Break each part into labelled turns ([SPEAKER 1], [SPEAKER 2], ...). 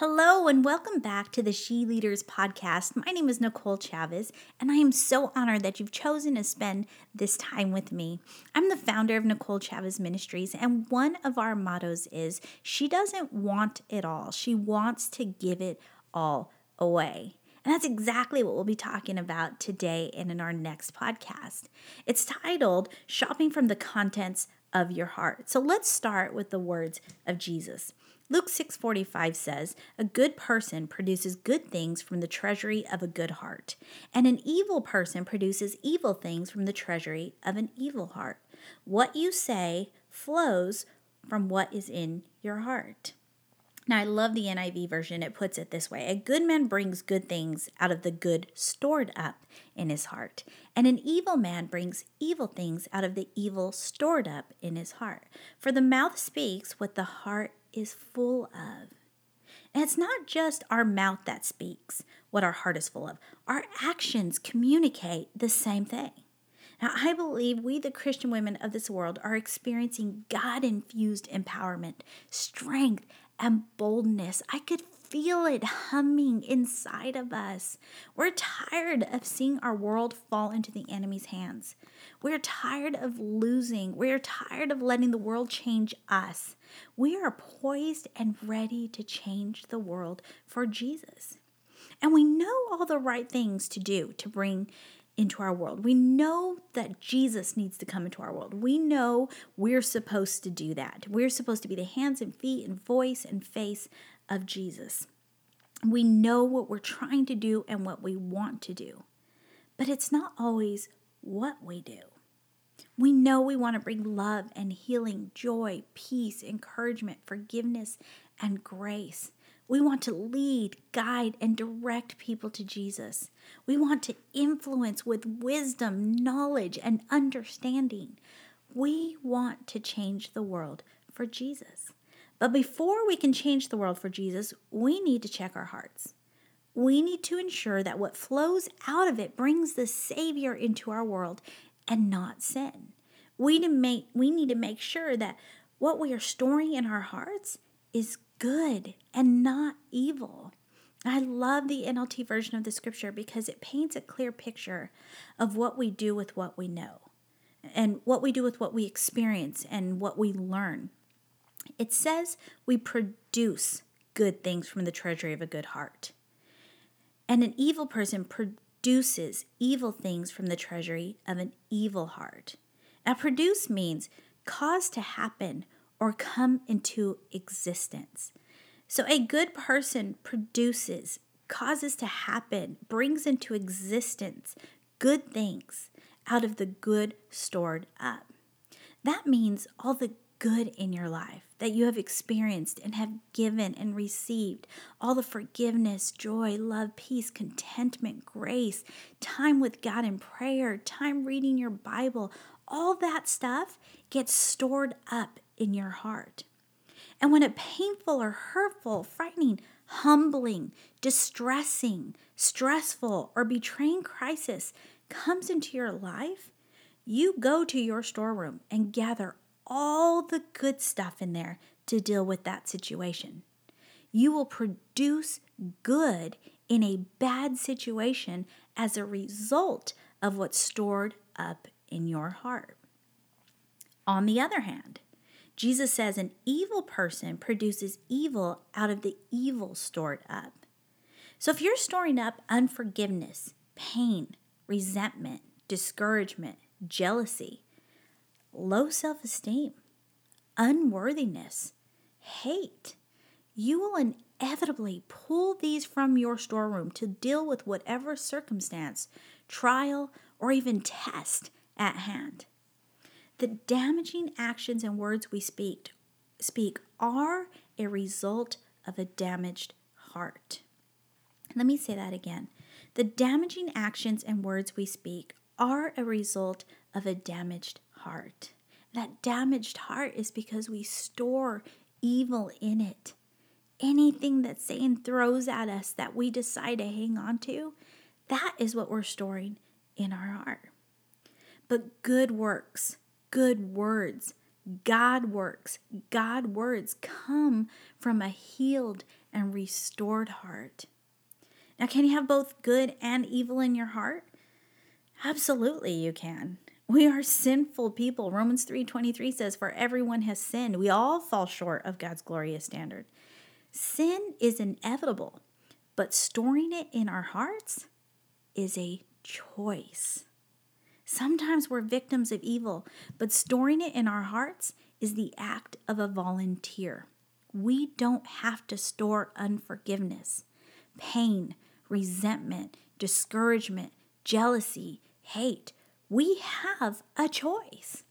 [SPEAKER 1] Hello, and welcome back to the She Leaders podcast. My name is Nicole Chavez, and I am so honored that you've chosen to spend this time with me. I'm the founder of Nicole Chavez Ministries, and one of our mottos is she doesn't want it all, she wants to give it all away. And that's exactly what we'll be talking about today and in our next podcast. It's titled Shopping from the Contents of Your Heart. So let's start with the words of Jesus. Luke 6:45 says, "A good person produces good things from the treasury of a good heart, and an evil person produces evil things from the treasury of an evil heart. What you say flows from what is in your heart." Now, I love the NIV version. It puts it this way A good man brings good things out of the good stored up in his heart, and an evil man brings evil things out of the evil stored up in his heart. For the mouth speaks what the heart is full of. And it's not just our mouth that speaks what our heart is full of, our actions communicate the same thing. Now, I believe we, the Christian women of this world, are experiencing God infused empowerment, strength, and boldness. I could feel it humming inside of us. We're tired of seeing our world fall into the enemy's hands. We're tired of losing. We're tired of letting the world change us. We are poised and ready to change the world for Jesus. And we know all the right things to do to bring into our world. We know that Jesus needs to come into our world. We know we're supposed to do that. We're supposed to be the hands and feet and voice and face of Jesus. We know what we're trying to do and what we want to do, but it's not always what we do. We know we want to bring love and healing, joy, peace, encouragement, forgiveness, and grace. We want to lead, guide, and direct people to Jesus. We want to influence with wisdom, knowledge, and understanding. We want to change the world for Jesus. But before we can change the world for Jesus, we need to check our hearts. We need to ensure that what flows out of it brings the Savior into our world and not sin. We, to make, we need to make sure that what we are storing in our hearts is good and not evil. I love the NLT version of the scripture because it paints a clear picture of what we do with what we know and what we do with what we experience and what we learn. It says we produce good things from the treasury of a good heart. And an evil person produces evil things from the treasury of an evil heart. Now, produce means cause to happen or come into existence. So a good person produces, causes to happen, brings into existence good things out of the good stored up. That means all the good in your life that you have experienced and have given and received, all the forgiveness, joy, love, peace, contentment, grace, time with God in prayer, time reading your Bible, all that stuff gets stored up in your heart. And when a painful or hurtful, frightening, humbling, distressing, stressful, or betraying crisis comes into your life, you go to your storeroom and gather all the good stuff in there to deal with that situation. You will produce good in a bad situation as a result of what's stored up in your heart. On the other hand, Jesus says an evil person produces evil out of the evil stored up. So if you're storing up unforgiveness, pain, resentment, discouragement, jealousy, low self esteem, unworthiness, hate, you will inevitably pull these from your storeroom to deal with whatever circumstance, trial, or even test at hand. The damaging actions and words we speak, speak are a result of a damaged heart. Let me say that again. The damaging actions and words we speak are a result of a damaged heart. That damaged heart is because we store evil in it. Anything that Satan throws at us that we decide to hang on to, that is what we're storing in our heart. But good works, good words, God works, God words come from a healed and restored heart. Now, can you have both good and evil in your heart? Absolutely, you can. We are sinful people. Romans 3:23 says for everyone has sinned. We all fall short of God's glorious standard. Sin is inevitable, but storing it in our hearts is a choice. Sometimes we're victims of evil, but storing it in our hearts is the act of a volunteer. We don't have to store unforgiveness, pain, resentment, discouragement, jealousy, hate. We have a choice.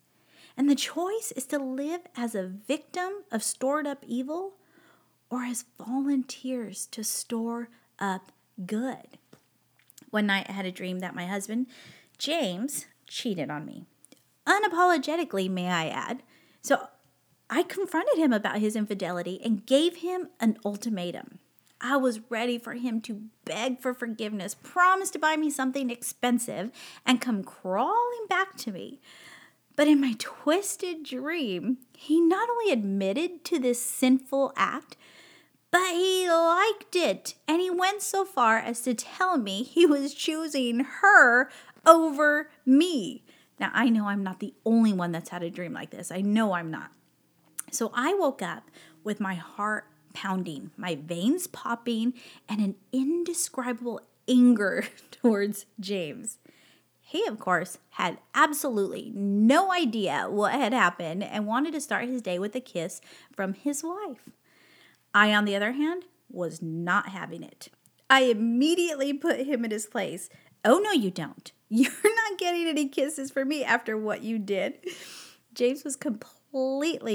[SPEAKER 1] And the choice is to live as a victim of stored up evil or as volunteers to store up good. One night I had a dream that my husband James cheated on me. Unapologetically, may I add. So I confronted him about his infidelity and gave him an ultimatum. I was ready for him to beg for forgiveness, promise to buy me something expensive, and come crawling back to me. But in my twisted dream, he not only admitted to this sinful act, but he liked it. And he went so far as to tell me he was choosing her over me. Now, I know I'm not the only one that's had a dream like this. I know I'm not. So I woke up with my heart pounding, my veins popping, and an indescribable anger towards James. He, of course, had absolutely no idea what had happened and wanted to start his day with a kiss from his wife. I, on the other hand, was not having it. I immediately put him in his place. Oh, no, you don't. You're not getting any kisses from me after what you did. James was completely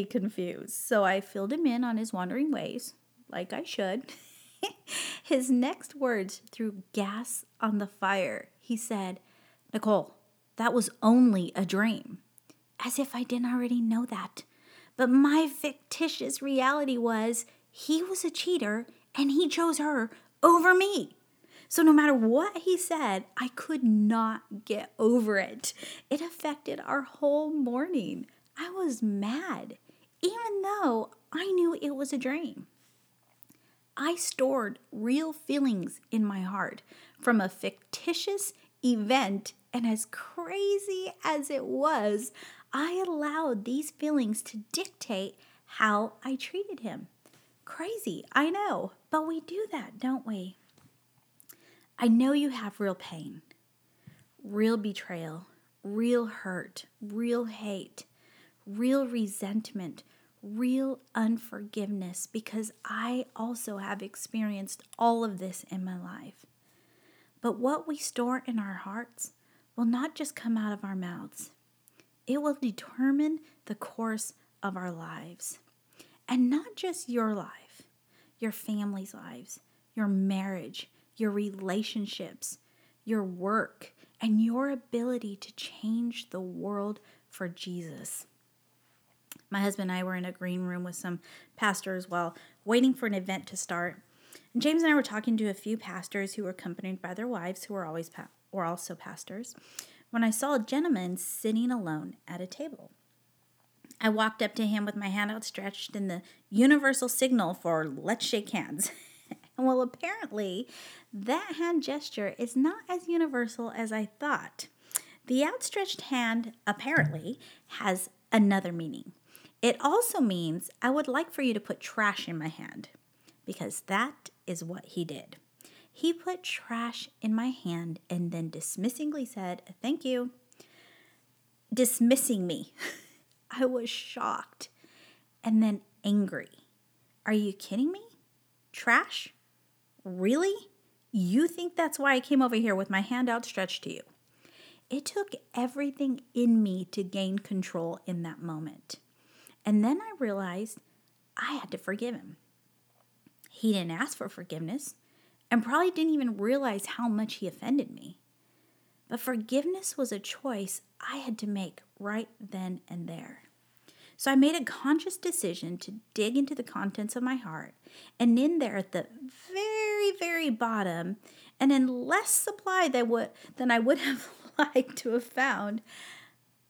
[SPEAKER 1] confused, so I filled him in on his wandering ways, like I should. his next words threw gas on the fire. He said, Nicole, that was only a dream. As if I didn't already know that. But my fictitious reality was he was a cheater and he chose her over me. So, no matter what he said, I could not get over it. It affected our whole morning. I was mad, even though I knew it was a dream. I stored real feelings in my heart from a fictitious event, and as crazy as it was, I allowed these feelings to dictate how I treated him. Crazy, I know, but we do that, don't we? I know you have real pain, real betrayal, real hurt, real hate, real resentment, real unforgiveness, because I also have experienced all of this in my life. But what we store in our hearts will not just come out of our mouths, it will determine the course of our lives. And not just your life, your family's lives, your marriage, your relationships, your work, and your ability to change the world for Jesus. My husband and I were in a green room with some pastors while waiting for an event to start. And James and I were talking to a few pastors who were accompanied by their wives, who were always pa- were also pastors, when I saw a gentleman sitting alone at a table. I walked up to him with my hand outstretched in the universal signal for let's shake hands. well, apparently, that hand gesture is not as universal as I thought. The outstretched hand apparently has another meaning. It also means I would like for you to put trash in my hand, because that is what he did. He put trash in my hand and then dismissingly said, Thank you. Dismissing me. I was shocked and then angry. Are you kidding me? Trash? Really? You think that's why I came over here with my hand outstretched to you? It took everything in me to gain control in that moment. And then I realized I had to forgive him. He didn't ask for forgiveness and probably didn't even realize how much he offended me. But forgiveness was a choice I had to make right then and there. So I made a conscious decision to dig into the contents of my heart. And in there at the very, very bottom, and in less supply than, what, than I would have liked to have found,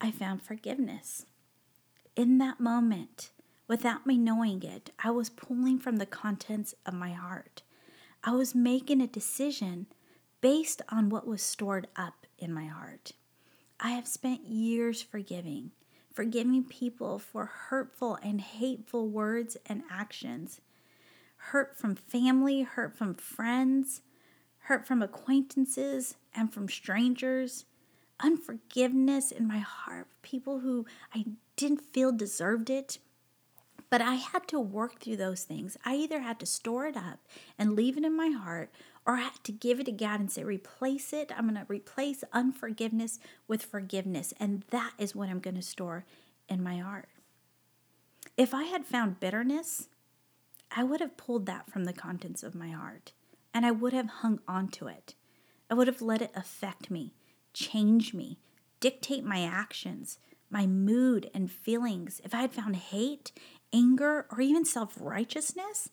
[SPEAKER 1] I found forgiveness. In that moment, without me knowing it, I was pulling from the contents of my heart. I was making a decision based on what was stored up in my heart. I have spent years forgiving, forgiving people for hurtful and hateful words and actions. Hurt from family, hurt from friends, hurt from acquaintances and from strangers, unforgiveness in my heart, people who I didn't feel deserved it. But I had to work through those things. I either had to store it up and leave it in my heart, or I had to give it to God and say, replace it. I'm going to replace unforgiveness with forgiveness. And that is what I'm going to store in my heart. If I had found bitterness, I would have pulled that from the contents of my heart and I would have hung on to it. I would have let it affect me, change me, dictate my actions, my mood and feelings. If I had found hate, anger, or even self righteousness,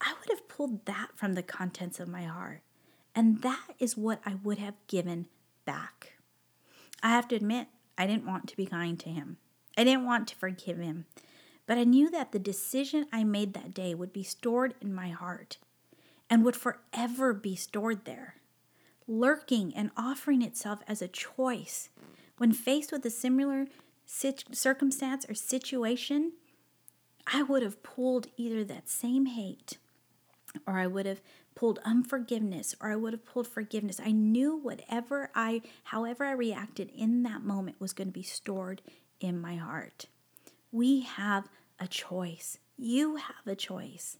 [SPEAKER 1] I would have pulled that from the contents of my heart. And that is what I would have given back. I have to admit, I didn't want to be kind to him. I didn't want to forgive him. But I knew that the decision I made that day would be stored in my heart and would forever be stored there, lurking and offering itself as a choice. When faced with a similar circumstance or situation, I would have pulled either that same hate or I would have pulled unforgiveness or I would have pulled forgiveness. I knew whatever I however I reacted in that moment was going to be stored in my heart. We have a choice. You have a choice.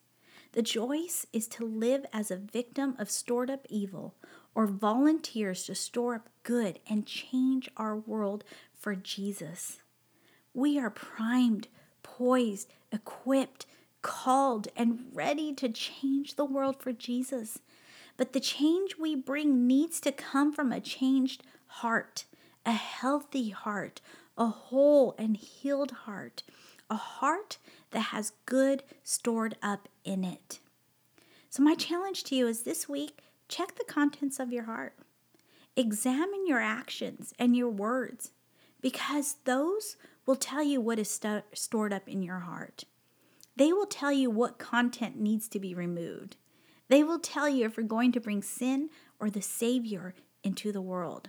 [SPEAKER 1] The choice is to live as a victim of stored up evil or volunteers to store up good and change our world for Jesus. We are primed, poised, equipped, called, and ready to change the world for Jesus. But the change we bring needs to come from a changed heart, a healthy heart, a whole and healed heart a heart that has good stored up in it. So, my challenge to you is this week check the contents of your heart, examine your actions and your words, because those will tell you what is st- stored up in your heart. They will tell you what content needs to be removed. They will tell you if you're going to bring sin or the Savior into the world.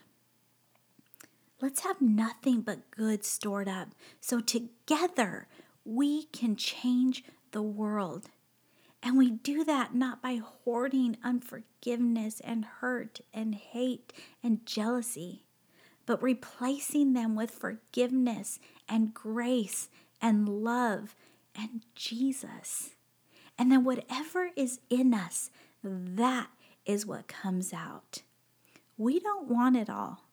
[SPEAKER 1] Let's have nothing but good stored up so together we can change the world. And we do that not by hoarding unforgiveness and hurt and hate and jealousy, but replacing them with forgiveness and grace and love and Jesus. And then whatever is in us, that is what comes out. We don't want it all.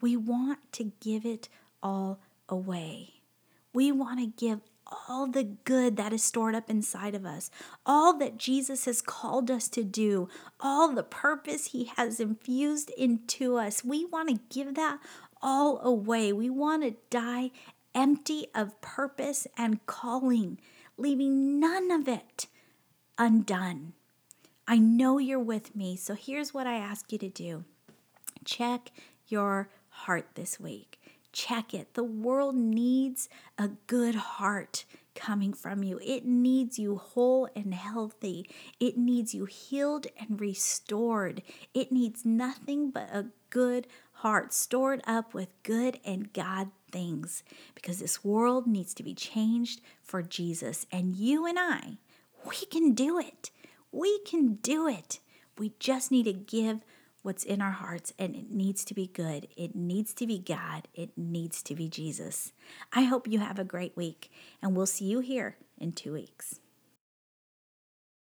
[SPEAKER 1] We want to give it all away. We want to give all the good that is stored up inside of us, all that Jesus has called us to do, all the purpose He has infused into us. We want to give that all away. We want to die empty of purpose and calling, leaving none of it undone. I know you're with me, so here's what I ask you to do check your heart this week. Check it. The world needs a good heart coming from you. It needs you whole and healthy. It needs you healed and restored. It needs nothing but a good heart stored up with good and God things because this world needs to be changed for Jesus. And you and I, we can do it. We can do it. We just need to give what's in our hearts, and it needs to be good. It needs to be God. It needs to be Jesus. I hope you have a great week, and we'll see you here in two weeks.